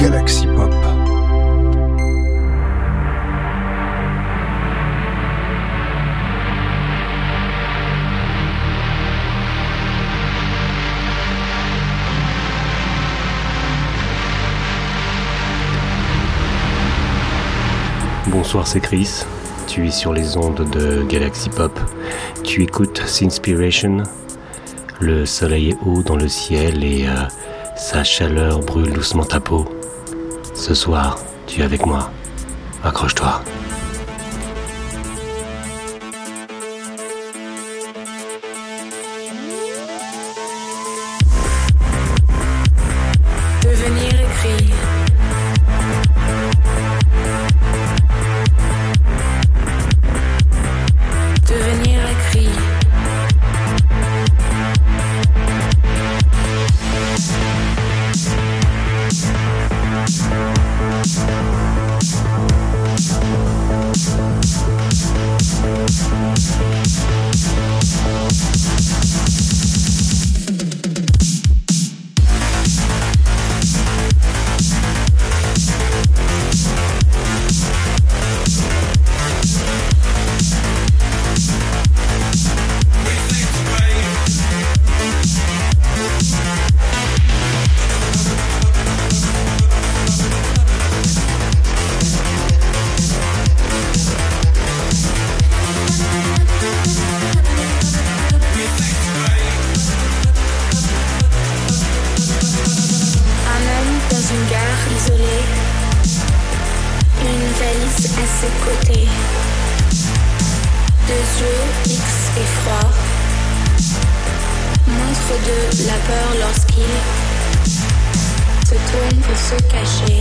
Galaxy Pop. Bonsoir, c'est Chris. Tu es sur les ondes de Galaxy Pop. Tu écoutes Sinspiration. Le soleil est haut dans le ciel et euh, sa chaleur brûle doucement ta peau. Ce soir, tu es avec moi. Accroche-toi. suka shi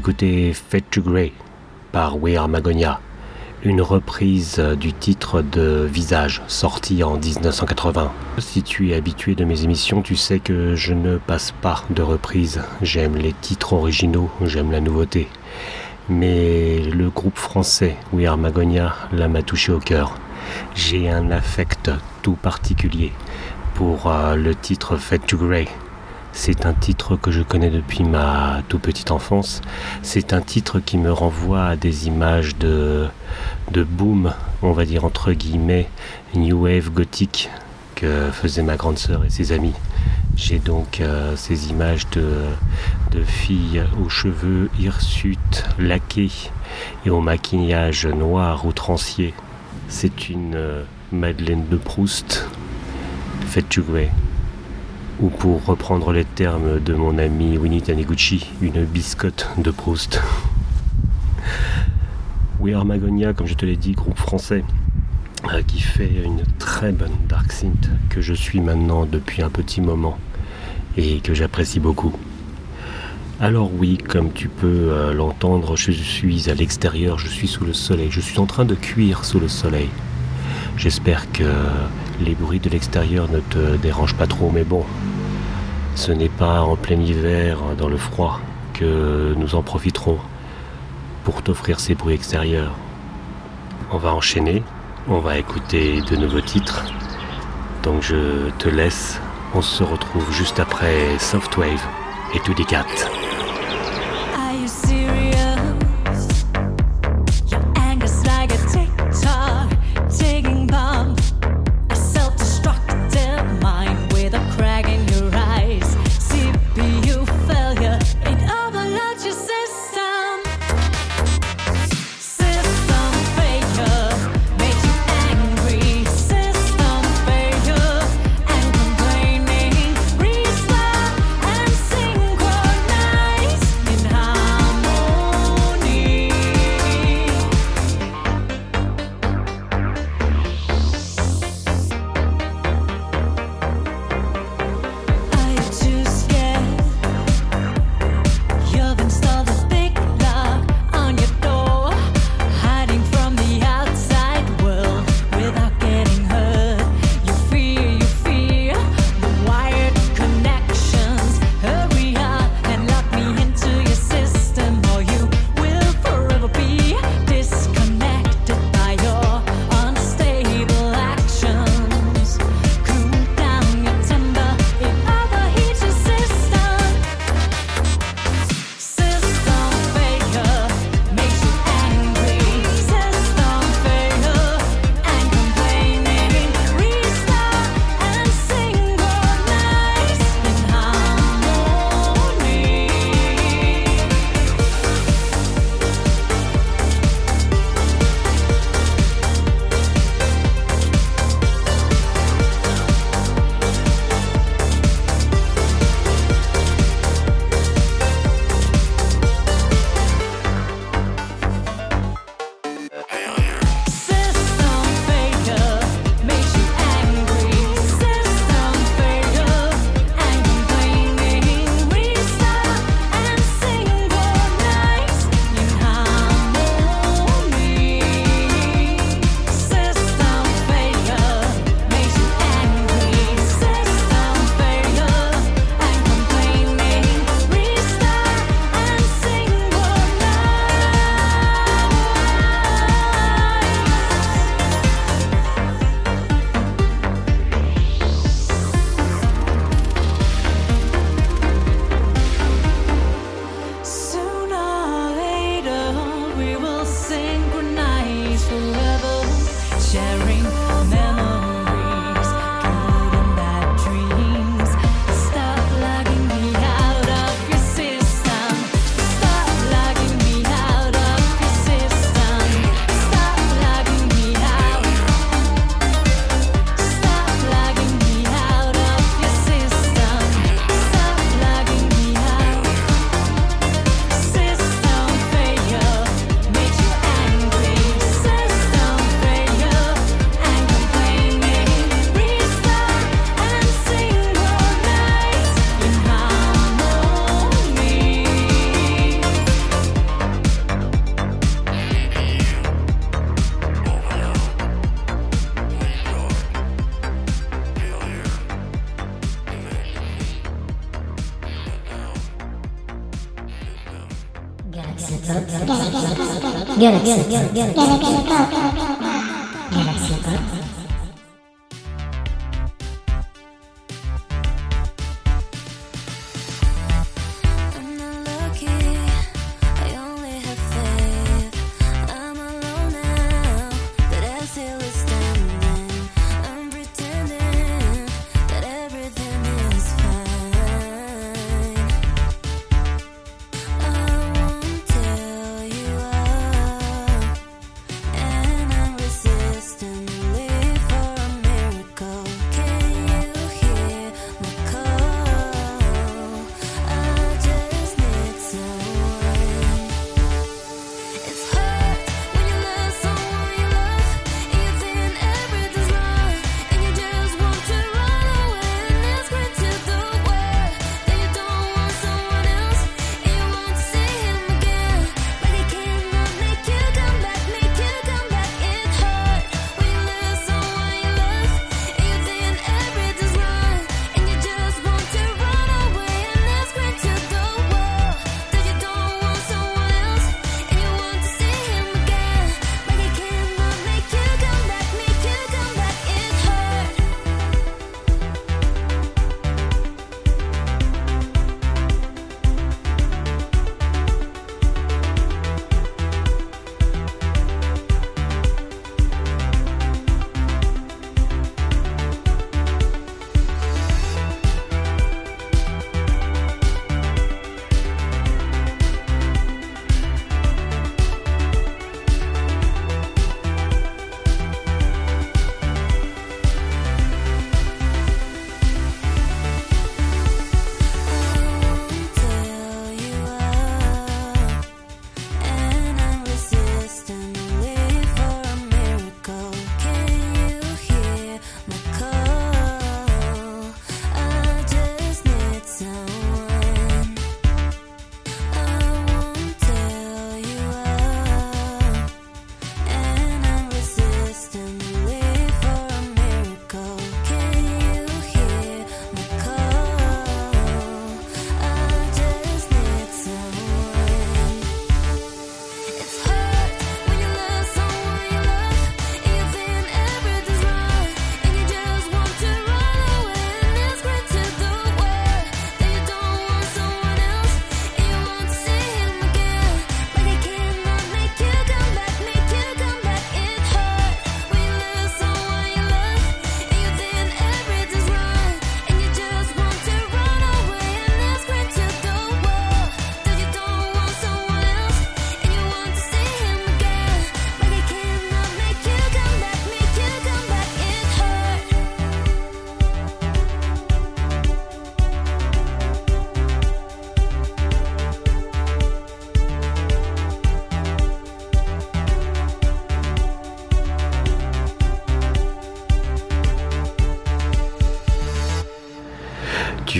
d'écouter Fade to Grey par We Magonia, une reprise du titre de Visage sorti en 1980. Si tu es habitué de mes émissions, tu sais que je ne passe pas de reprise. J'aime les titres originaux, j'aime la nouveauté. Mais le groupe français We Magonia, là m'a touché au cœur. J'ai un affect tout particulier pour euh, le titre Fade to Grey c'est un titre que je connais depuis ma tout petite enfance. C'est un titre qui me renvoie à des images de, de boom, on va dire entre guillemets, new wave gothique que faisait ma grande sœur et ses amis. J'ai donc euh, ces images de, de, filles aux cheveux hirsutes, laqués et au maquillage noir ou outrancier. C'est une euh, Madeleine de Proust, faites jouer ou pour reprendre les termes de mon ami Winnie Taniguchi, une biscotte de Proust. We Are Magonia, comme je te l'ai dit, groupe français euh, qui fait une très bonne dark synth que je suis maintenant depuis un petit moment et que j'apprécie beaucoup. Alors oui, comme tu peux euh, l'entendre, je suis à l'extérieur, je suis sous le soleil, je suis en train de cuire sous le soleil. J'espère que les bruits de l'extérieur ne te dérangent pas trop, mais bon, ce n'est pas en plein hiver, dans le froid, que nous en profiterons pour t'offrir ces bruits extérieurs. On va enchaîner, on va écouter de nouveaux titres. Donc je te laisse, on se retrouve juste après Softwave et tout des Gue ngeri, gue ngeri.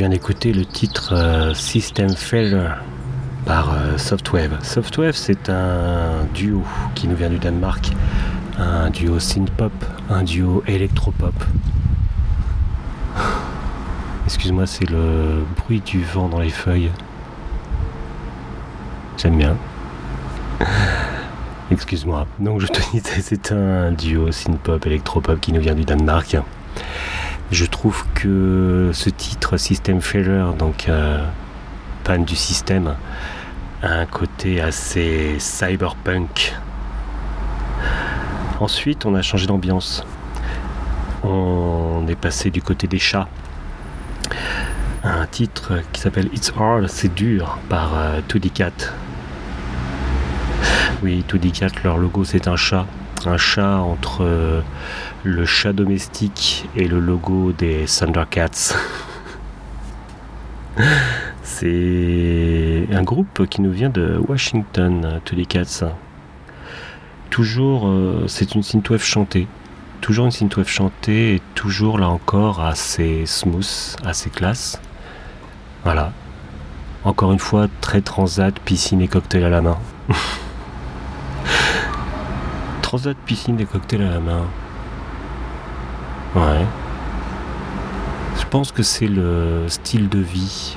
Viens d'écouter le titre euh, System Failure par euh, Softwave. Softwave, c'est un duo qui nous vient du Danemark. Un duo synth-pop, un duo électropop. Excuse-moi, c'est le bruit du vent dans les feuilles. J'aime bien. Excuse-moi. Donc je te disais, c'est un duo synth-pop électropop qui nous vient du Danemark. Je trouve ce titre System Failure, donc euh, du système, a un côté assez cyberpunk. Ensuite, on a changé d'ambiance. On est passé du côté des chats. Un titre qui s'appelle It's Hard, c'est dur par euh, 2D Cat. Oui, 2D Cat, leur logo c'est un chat. Un chat entre euh, le chat domestique et le logo des Thundercats. c'est un groupe qui nous vient de Washington, 2D Cats. Toujours, euh, c'est une synthwave chantée. Toujours une synthwave chantée et toujours là encore assez smooth, assez classe. Voilà. Encore une fois, très transat, piscine et cocktail à la main. transat, piscine et cocktail à la main. Ouais. Je pense que c'est le style de vie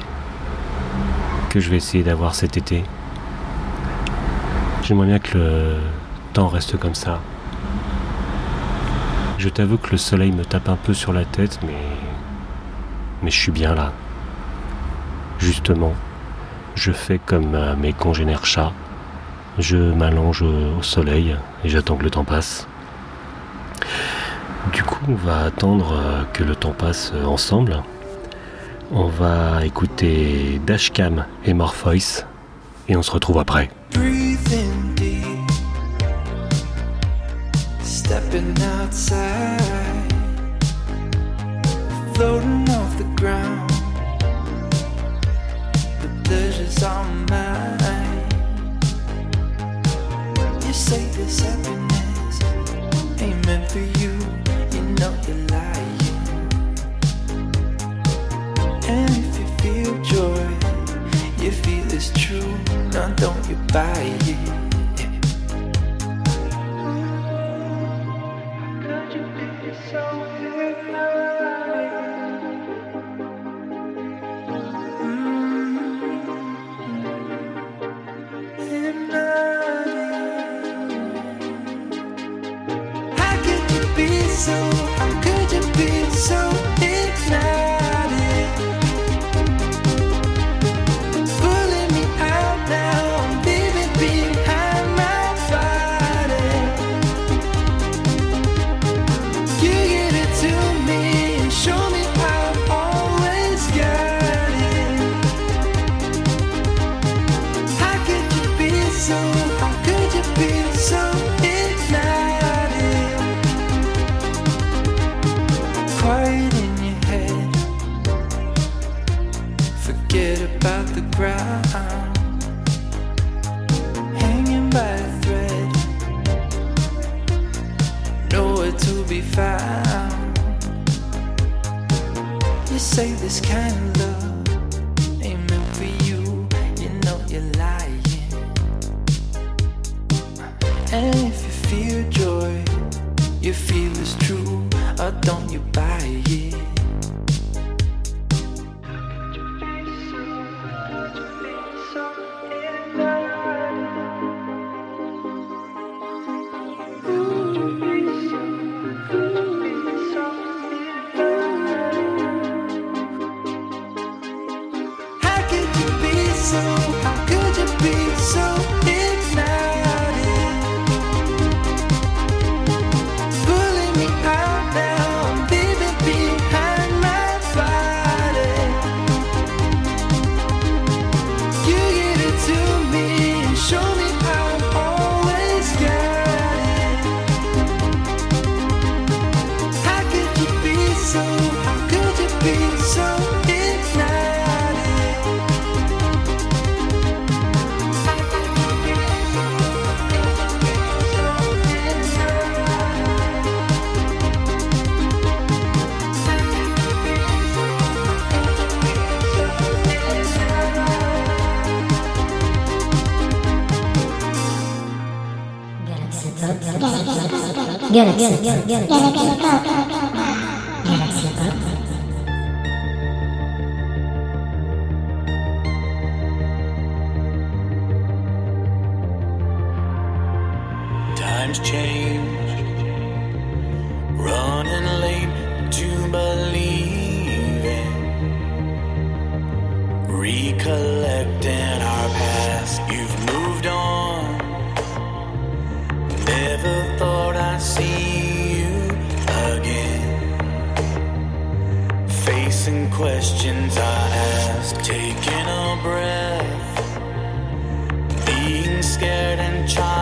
que je vais essayer d'avoir cet été. J'aimerais bien que le temps reste comme ça. Je t'avoue que le soleil me tape un peu sur la tête, mais. Mais je suis bien là. Justement, je fais comme euh, mes congénères chats. Je m'allonge au soleil et j'attends que le temps passe. Du coup, on va attendre euh, que le temps passe euh, ensemble. On va écouter Dashcam et Morpheus et on se retrouve après. Stepping outside, floating off the ground. This happiness ain't meant for you. You know you're lying. And if you feel joy, you feel it's true. Now don't you buy it? Don't you Galaxy Pop. Galaxy Pop. Galaxy questions I ask, taking a breath being scared and trying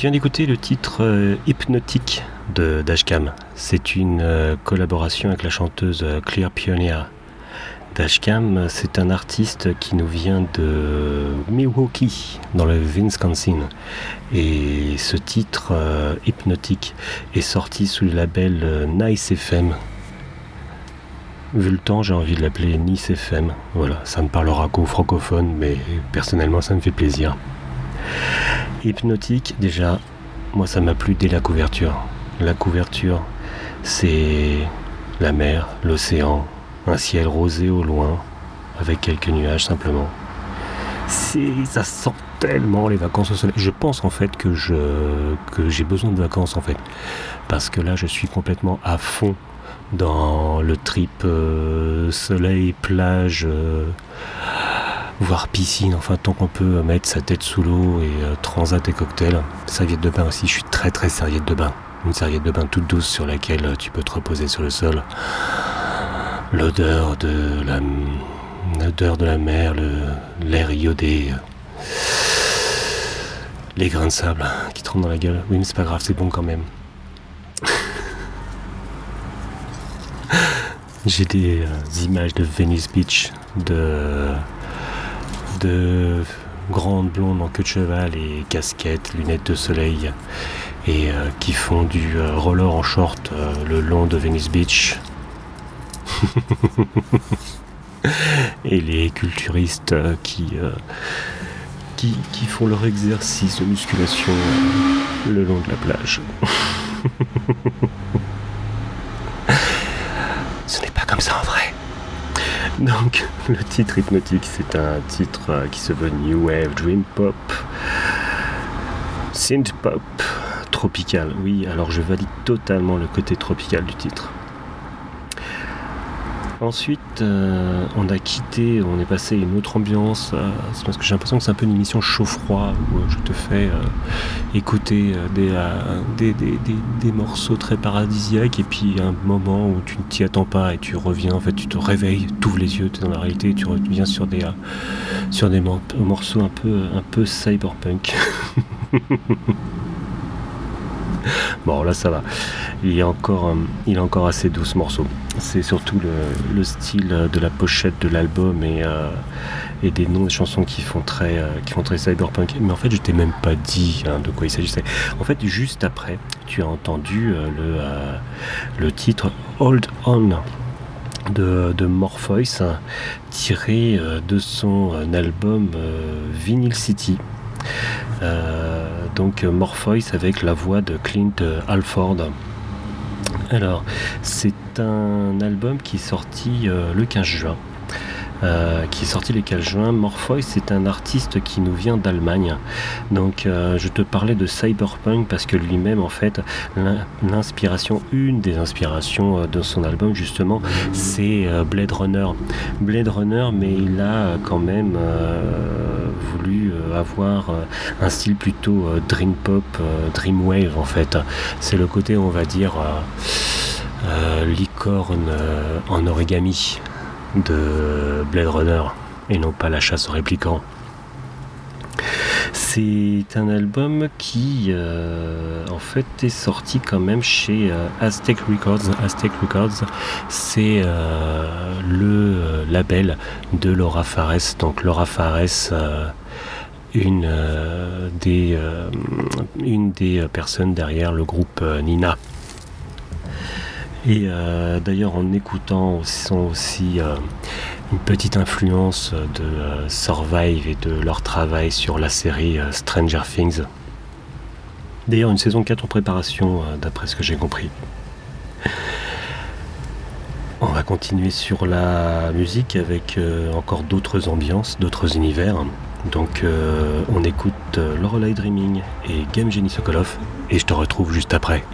Tu viens d'écouter le titre euh, Hypnotique de Dashcam. C'est une euh, collaboration avec la chanteuse euh, Clear Pioneer. Dashcam, c'est un artiste qui nous vient de Milwaukee, dans le Wisconsin. Et ce titre, Hypnotique, est sorti sous le label Nice FM. Vu le temps, j'ai envie de l'appeler Nice FM. Voilà, ça ne parlera qu'aux francophones, mais personnellement, ça me fait plaisir. Hypnotique, déjà, moi ça m'a plu dès la couverture. La couverture, c'est la mer, l'océan, un ciel rosé au loin, avec quelques nuages simplement. Ça sent tellement les vacances au soleil. Je pense en fait que je que j'ai besoin de vacances en fait, parce que là je suis complètement à fond dans le trip euh, soleil, plage. euh, voire piscine, enfin tant qu'on peut mettre sa tête sous l'eau et euh, transat et cocktail. Serviette de bain aussi, je suis très très serviette de bain. Une serviette de bain toute douce sur laquelle euh, tu peux te reposer sur le sol. L'odeur de la L'odeur de la mer, l'air iodé. Les grains de sable qui tombent dans la gueule. Oui, mais c'est pas grave, c'est bon quand même. J'ai des euh, images de Venice Beach, de, de grandes blondes en queue de cheval et casquettes, lunettes de soleil, et euh, qui font du euh, roller en short euh, le long de Venice Beach. et les culturistes qui, font leur exercice de musculation le long de la plage. Ce n'est pas comme ça en vrai. Donc, le titre hypnotique, c'est un titre euh, qui se veut New Wave, Dream Pop, Synth Pop, tropical. Oui, alors je valide totalement le côté tropical du titre. Ensuite, euh, on a quitté, on est passé à une autre ambiance. euh, parce que j'ai l'impression que c'est un peu une émission chaud-froid où euh, je te fais écouter des, des, des- des- morceaux très paradisiaques et puis un moment où tu ne t'y attends pas et tu reviens, en fait, tu te réveilles, tu ouvres les yeux, tu es dans la réalité et tu reviens sur des, sur des mor- morceaux un peu, un peu cyberpunk. Bon, là ça va. Il est encore, euh, assez doux ce morceau. C'est surtout le, le style de la pochette de l'album et, euh, des noms des chansons qui font très, euh, qui font très cyberpunk. Mais en fait, je t'ai même pas dit hein, de quoi il s'agissait. En fait, juste après, tu as entendu le, titre Hold On de, de Morpheus, tiré de son album Vinyl City. Euh, donc Morpheus avec la voix de Clint Halford. Alors, c'est un album qui est sorti euh, le 15 juin. Euh, qui est sorti le 15 juin. Morpheus c'est un artiste qui nous vient d'Allemagne. Donc euh, je te parlais de cyberpunk parce que lui-même en fait l'in- l'inspiration, une des inspirations euh, de son album justement, c'est euh, Blade Runner. Blade Runner, mais il a quand même euh, voulu avoir un style plutôt dream pop, dream wave en fait. C'est le côté on va dire euh, licorne en origami de Blade Runner et non pas la chasse aux réplicants. C'est un album qui euh, en fait est sorti quand même chez euh, Aztec Records. Aztec Records, c'est euh, le label de Laura Fares. Donc Laura Fares, une, des, une des personnes derrière le groupe Nina. Et euh, d'ailleurs en écoutant aussi, aussi euh, une petite influence de euh, Survive et de leur travail sur la série Stranger Things. D'ailleurs une saison 4 en préparation d'après ce que j'ai compris. On va continuer sur la musique avec encore d'autres ambiances, d'autres univers. Donc on écoute Lorelei Dreaming et Game Genie Sokolov et je te retrouve juste après.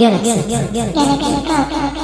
ギャラクシー。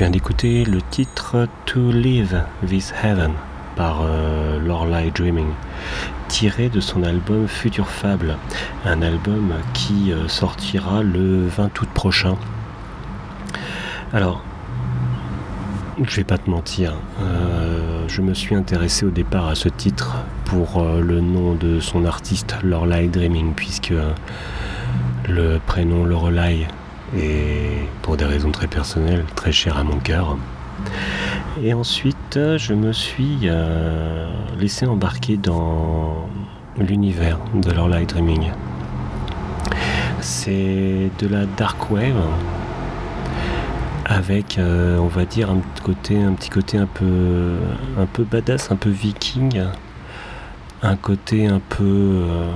Viens d'écouter le titre To Live This Heaven par euh, Dreaming, tiré de son album Future Fable, un album qui euh, sortira le 20 août prochain. Alors, je vais pas te mentir, euh, je me suis intéressé au départ à ce titre pour euh, le nom de son artiste Lorelai Dreaming, puisque le prénom Lorelai et pour des raisons très personnelles, très chères à mon cœur. Et ensuite, je me suis euh, laissé embarquer dans l'univers de leur light dreaming. C'est de la dark wave avec, euh, on va dire, un côté, un petit côté un peu, un peu badass, un peu viking, un côté un peu euh,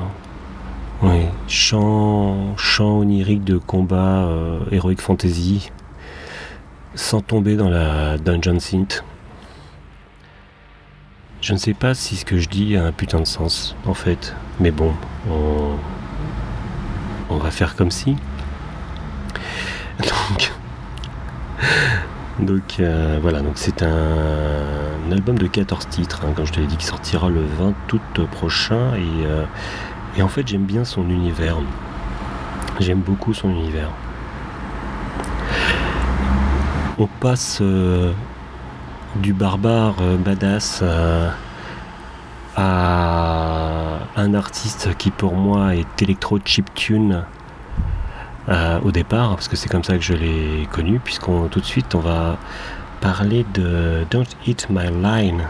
oui. Chant, onirique de combat, euh, héroïque fantasy, sans tomber dans la dungeon synth. Je ne sais pas si ce que je dis a un putain de sens, en fait. Mais bon, on, va faire comme si. Donc, euh, voilà, donc c'est un, album de 14 titres, hein, comme je te l'ai dit, qui sortira le 20 août prochain. Et euh, et en fait, j'aime bien son univers. J'aime beaucoup son univers. On passe euh, du barbare euh, badass euh, à un artiste qui pour moi est électro chiptune au départ, parce que c'est comme ça que je l'ai connu, puisqu'on tout de suite on va parler de Don't Eat My Line,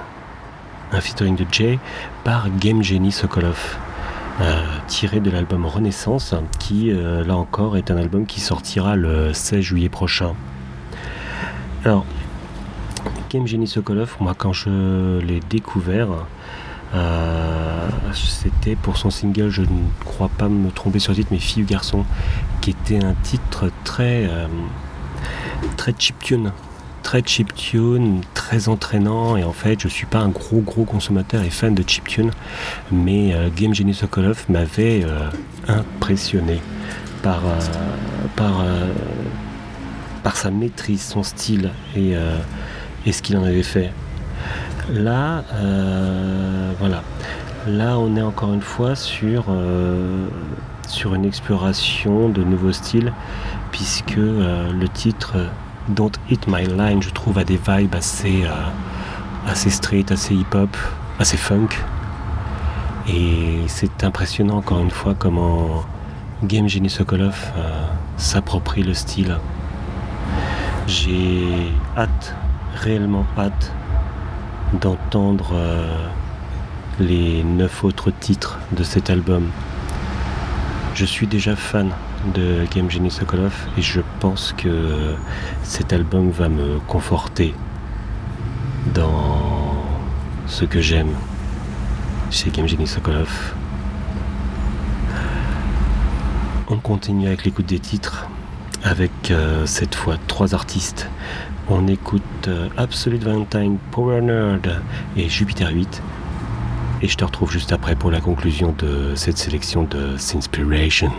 un featuring de Jay par Game Genie Sokolov, tiré de l'album Renaissance, qui euh, là encore est un album qui sortira le 16 juillet prochain. Alors, Game Genie Sokolov, moi quand je l'ai découvert, euh, c'était pour son single, je ne crois pas me tromper sur le titre, mais Fille ou Garçon, qui était un titre très, euh, très chiptune, très chiptune, très entraînant. Et en fait, je suis pas un gros gros consommateur et fan de chiptune, mais euh, Game Genie Sokolov m'avait euh, impressionné par, euh, par, sa maîtrise, son style et, ce qu'il en avait fait. Là, voilà. Là, on est encore une fois sur, une exploration de nouveaux styles, puisque le titre Don't Hit My Line, je trouve, a des vibes assez, euh, assez street, assez hip-hop, assez funk. Et c'est impressionnant, encore une fois, comment Game Genie Sokolov euh, s'approprie le style. J'ai hâte, réellement hâte, d'entendre euh, les neuf autres titres de cet album. Je suis déjà fan de Game Genie Sokolov et je pense que cet album va me conforter dans ce que j'aime chez Game Genie Sokolov. On continue avec l'écoute des titres avec euh, cette fois trois artistes. On écoute euh, Absolute Valentine, Power Nerd et Jupiter 8. Et je te retrouve juste après pour la conclusion de cette sélection de Sinspiration.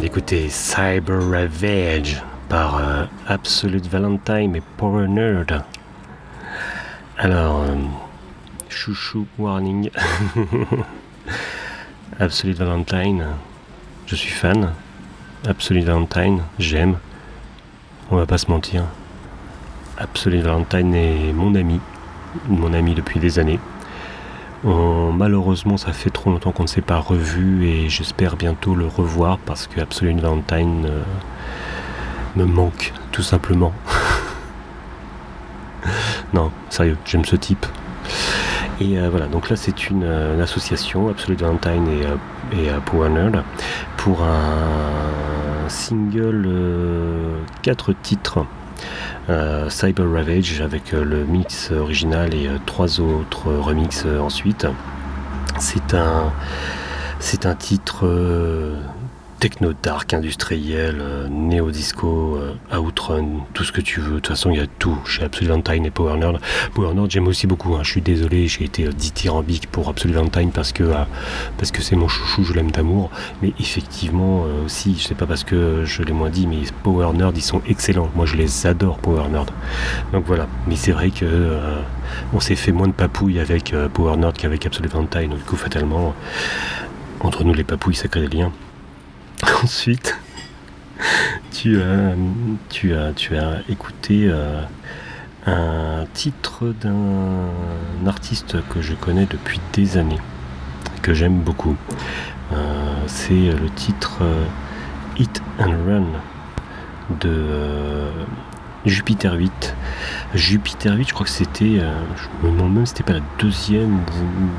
D'écouter Cyber Ravage par euh, Absolute Valentine et Power Nerd. Alors, euh, chouchou warning. Absolute Valentine, je suis fan. Absolute Valentine, j'aime. On va pas se mentir. Absolute Valentine est mon ami, mon ami depuis des années. Malheureusement, ça fait trop longtemps qu'on ne s'est pas revu et j'espère bientôt le revoir parce que Absolute Valentine euh, me manque, tout simplement. non, sérieux, j'aime ce type. Et euh, voilà, donc là c'est une, euh, association, Absolute Valentine et, et pour un single 4 titres. Euh, Cyber Ravage avec euh, le mix original et euh, trois autres remixes ensuite. C'est un, c'est un titre euh, techno dark industriel, euh, néo-disco, euh, outrun, tout ce que tu veux. De toute façon, il y a tout chez Absolute Valentine et Power Nerd. Power Nerd, j'aime aussi beaucoup. hein. Je suis désolé, j'ai été euh, dithyrambique pour Absolute Valentine parce que euh, parce que c'est mon chouchou, je l'aime d'amour. Mais effectivement aussi, je sais pas parce que je l'ai moins dit, mais Power Nerd, ils sont excellents. Moi, je les adore, Power Nerd. Donc voilà. Mais c'est vrai que on s'est fait moins de papouilles avec Power Nerd qu'avec Absolute Valentine. Du coup, fatalement, entre nous les papouilles, ça crée des liens. Ensuite, tu as, écouté euh, un titre d'un artiste que je connais depuis des années, que j'aime beaucoup. Euh, C'est le titre euh, Hit and Run de Jupiter 8. Jupiter 8, je crois que c'était, euh, je me demande même c'était pas la deuxième,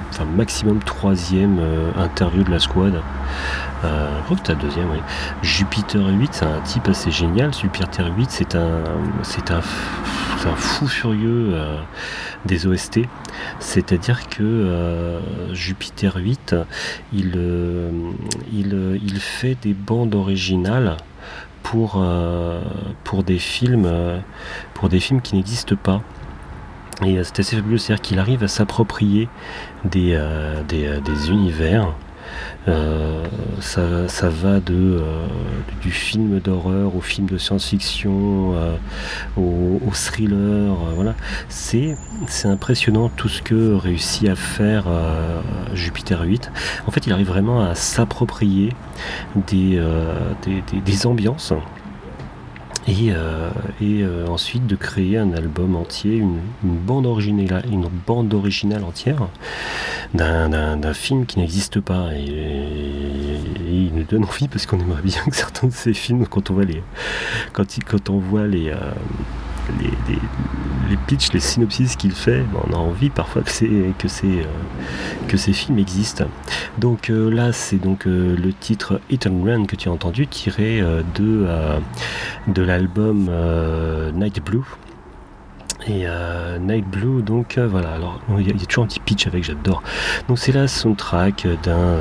enfin maximum troisième euh, interview de la squad. Euh, je crois que c'était la deuxième, oui. Jupiter 8, c'est un type assez génial. Jupiter 8, c'est un, c'est un, un fou furieux euh, des OST. C'est-à-dire que euh, Jupiter 8, il, euh, il, il fait des bandes originales pour, euh, pour des films, euh, pour des films qui n'existent pas. Et euh, c'est assez fabuleux, c'est-à-dire qu'il arrive à s'approprier des, univers. Euh, ça, ça va de, euh, du film d'horreur au film de science-fiction, euh, au, au thriller. euh, voilà. C'est, impressionnant tout ce que réussit à faire euh, Jupiter 8. En fait, il arrive vraiment à s'approprier des, des- des ambiances et, euh, euh, ensuite de créer un album entier, une, bande, originale, une bande originale entière d'un- film qui n'existe pas. Et, et il nous donne envie parce qu'on aimerait bien que certains de ces films, quand on voit les, quand, quand on voit les, euh, les, les, les pitchs, les synopsis qu'il fait, ben, on a envie parfois que, c'est- que, c'est, euh, que ces films existent. Donc euh, là, c'est donc euh, le titre Hit and Run que tu as entendu, tiré de, de l'album Night Blue. Et Night Blue, donc voilà, alors il y, a- toujours un petit pitch avec, j'adore. Donc c'est la soundtrack d'un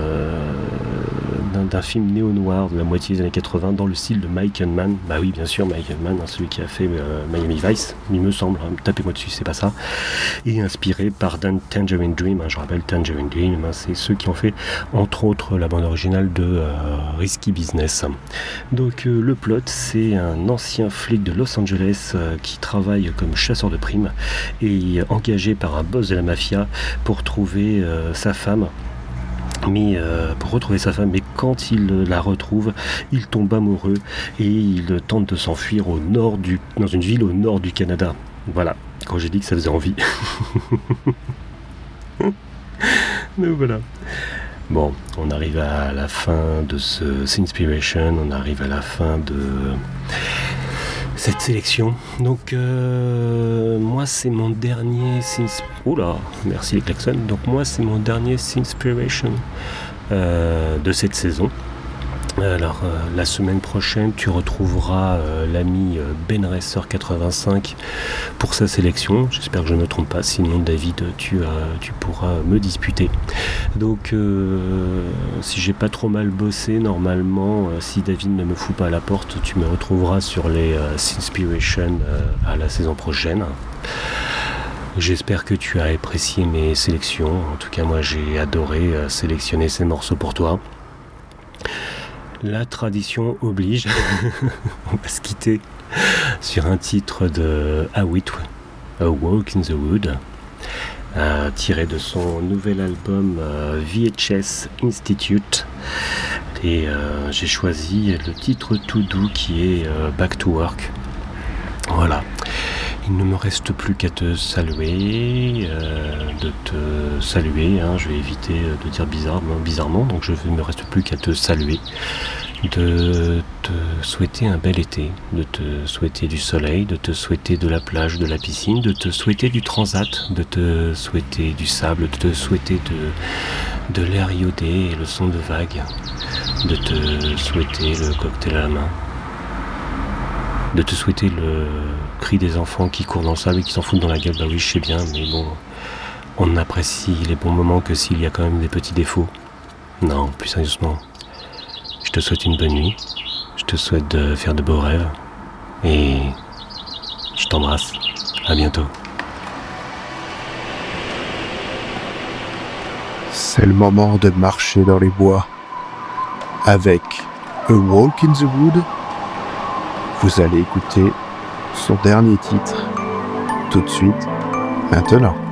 d'un- film néo-noir de la moitié des années 80 dans le style de Mike Mann. Bah oui, bien sûr, Mike Mann, hein, celui qui a fait euh, Miami Vice, il me semble, hein, tapez-moi dessus, c'est pas ça. Et inspiré par Dan Tangerine Dream, hein, je rappelle Tangerine Dream, c'est ceux qui ont fait entre autres la bande originale de euh, Risky Business. Donc euh, le plot, c'est un ancien flic de Los Angeles qui travaille comme chasseur de primes et engagé par un boss de la mafia pour trouver sa femme. Mais euh, pour retrouver sa femme, mais quand il la retrouve, il tombe amoureux et il tente de s'enfuir au nord du, dans une ville au nord du Canada. Voilà, quand j'ai dit que ça faisait envie. Donc voilà. Bon, on arrive à la fin de ce Sinspiration, on arrive à la fin de cette sélection. Donc euh, moi c'est mon dernier. Oula, merci les klaxons. Donc moi c'est mon dernier Sinspiration euh, de cette saison. Alors euh, la semaine prochaine tu retrouveras euh, l'ami euh, Ben Racer 85 pour sa sélection. J'espère que je ne me trompe pas, sinon David tu, euh, tu pourras me disputer. Donc si j'ai pas trop mal bossé, normalement si David ne me fout pas à la porte, tu me retrouveras sur les Sinspiration à la saison prochaine. J'espère que tu as apprécié mes sélections. En tout cas, moi, j'ai adoré sélectionner ces morceaux pour toi. La tradition oblige. On va se quitter sur un titre de Awit, A Walk in the Wood, euh, tiré de son nouvel album euh, VHS Institute. Et euh, j'ai choisi le titre tout doux qui est Back to Work. Voilà. Il ne me reste plus qu'à te saluer, euh, de te saluer. hein, je vais éviter euh, de dire bizarrement, bizarrement, donc je ne me reste plus qu'à te saluer, de te souhaiter un bel été, de te souhaiter du soleil, de te souhaiter de la plage, de la piscine, de te souhaiter du transat, de te souhaiter du sable, de te souhaiter de, de l'air iodé et le son de vagues, de te souhaiter le cocktail à la main de te souhaiter le cri des enfants qui courent dans le sable et qui s'en foutent dans la gueule. Bah oui, je sais bien, mais bon, on n'apprécie les bons moments que s'il y a quand même des petits défauts. Non, plus sérieusement, je te souhaite une bonne nuit. Je te souhaite de faire de beaux rêves. Et je t'embrasse. À bientôt. C'est le moment de marcher dans les bois. Avec A Walk in the Wood, vous allez écouter son dernier titre tout de suite, maintenant.